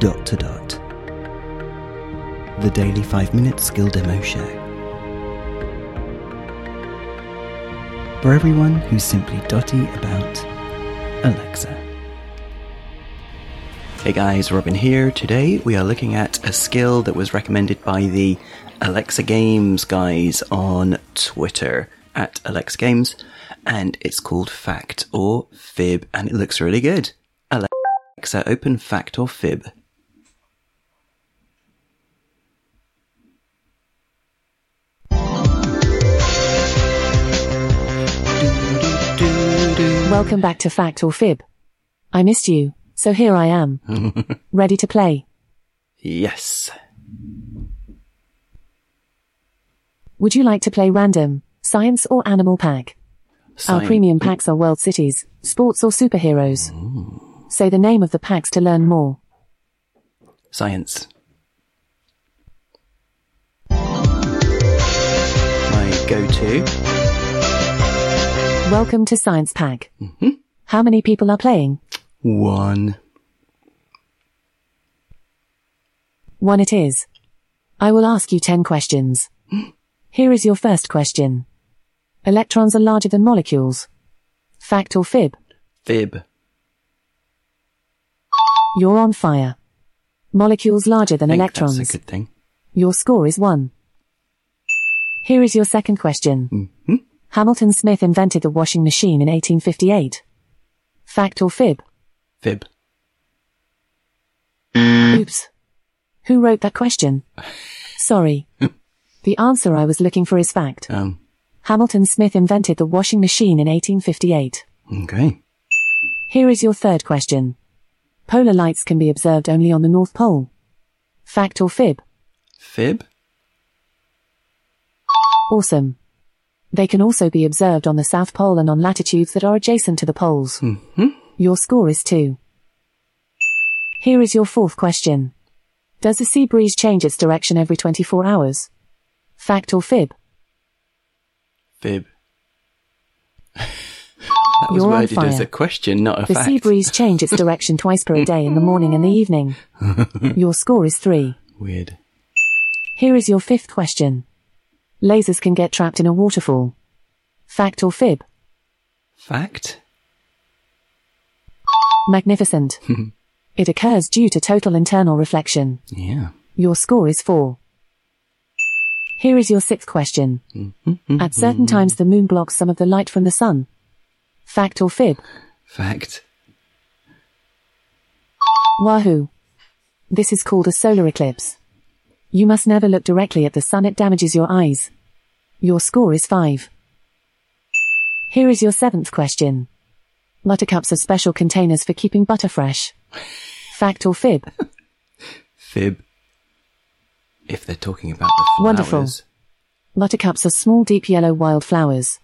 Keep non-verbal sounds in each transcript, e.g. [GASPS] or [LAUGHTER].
Dot to Dot. The daily 5 minute skill demo show. For everyone who's simply dotty about Alexa. Hey guys, Robin here. Today we are looking at a skill that was recommended by the Alexa Games guys on Twitter at Alexa Games, and it's called Fact or Fib, and it looks really good. Alexa, open Fact or Fib. Welcome back to Fact or Fib. I missed you, so here I am. [LAUGHS] Ready to play. Yes. Would you like to play random, science or animal pack? Our premium packs are world cities, sports or superheroes. Say the name of the packs to learn more. Science. My go-to. Welcome to Science Pack. Mm-hmm. How many people are playing? One. One it is. I will ask you 10 questions. [GASPS] Here is your first question. Electrons are larger than molecules. Fact or fib? Fib. You're on fire. Molecules larger than electrons. That's a good thing. Your score is 1. Here is your second question. hmm Hamilton Smith invented the washing machine in 1858. Fact or fib? Fib. Oops. Who wrote that question? [LAUGHS] Sorry. the answer I was looking for is fact. Um. Hamilton Smith invented the washing machine in 1858. Okay. Here is your third question. Polar lights can be observed only on the North Pole. Fact or fib? Fib. Awesome. They can also be observed on the South Pole and on latitudes that are adjacent to the poles. Mm-hmm. Your score is 2. Here is your fourth question. Does the sea breeze change its direction every 24 hours? Fact or fib? Fib. [LAUGHS] that was You're worded as a question, not a The fact. The sea breeze change its direction [LAUGHS] twice per day in the morning and the evening. [LAUGHS] Your score is 3. Weird. Here is your fifth question. Lasers can get trapped in a waterfall. Fact or fib? Fact. Magnificent. [LAUGHS] it occurs due to total internal reflection. Yeah. Your score is 4. Here is your sixth question. Mm-hmm. At certain times the moon blocks some of the light from the sun. Fact or fib? Fact. Wahoo. This is called a solar eclipse. You must never look directly at the sun, it damages your eyes. Your score is 5. Here is your seventh question. Buttercups are special containers for keeping butter fresh. Fact or fib? [LAUGHS] Fib. If they're talking about the flowers. Wonderful. Buttercups are small, deep yellow wildflowers.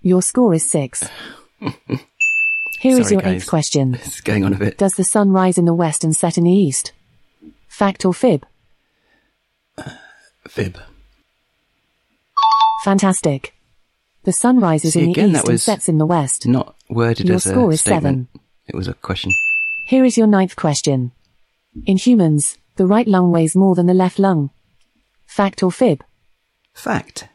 Your score is 6. [LAUGHS] Here is Sorry, your guys. eighth question. This is going on a bit. Does the sun rise in the west and set in the east? Fact or fib? Fib. Fantastic. The sun rises See, in the again, east and was sets in the west. Not worded Your as a score is statement. It was a question. Here is your ninth question. In humans, the right lung weighs more than the left lung. Fact or fib? Fact.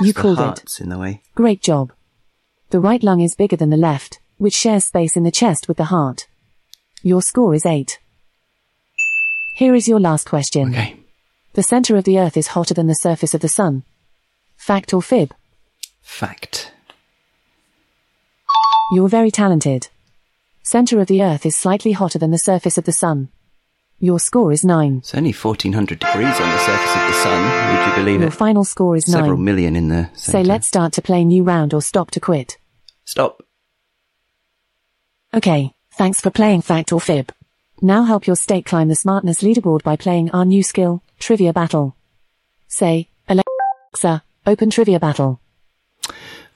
You the called it. heart's in the way. Great job. The right lung is bigger than the left, which shares space in the chest with the heart. Your score is 8. Here is your last question. Okay. The center of the earth is hotter than the surface of the sun. Fact or fib? Fact. You're very talented. Center of the earth is slightly hotter than the surface of the sun. Your score is 9. It's only 1400 degrees on the surface of the sun. Would you believe Your it? Your final score is Several 9. million in the Say let's start to play new round or stop to quit. Stop. Okay, thanks for playing Fact or Fib. Now help your state climb the smartness leaderboard by playing our new skill, Trivia Battle. Say, Alexa, open Trivia Battle.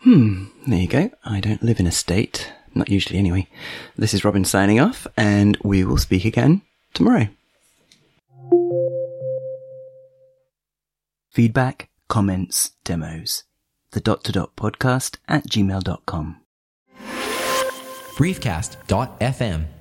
Hmm, there you go. I don't live in a state. Not usually, anyway. This is Robin signing off, and we will speak again tomorrow. Feedback, comments, demos. The dot to dot podcast at gmail.com. briefcast.fm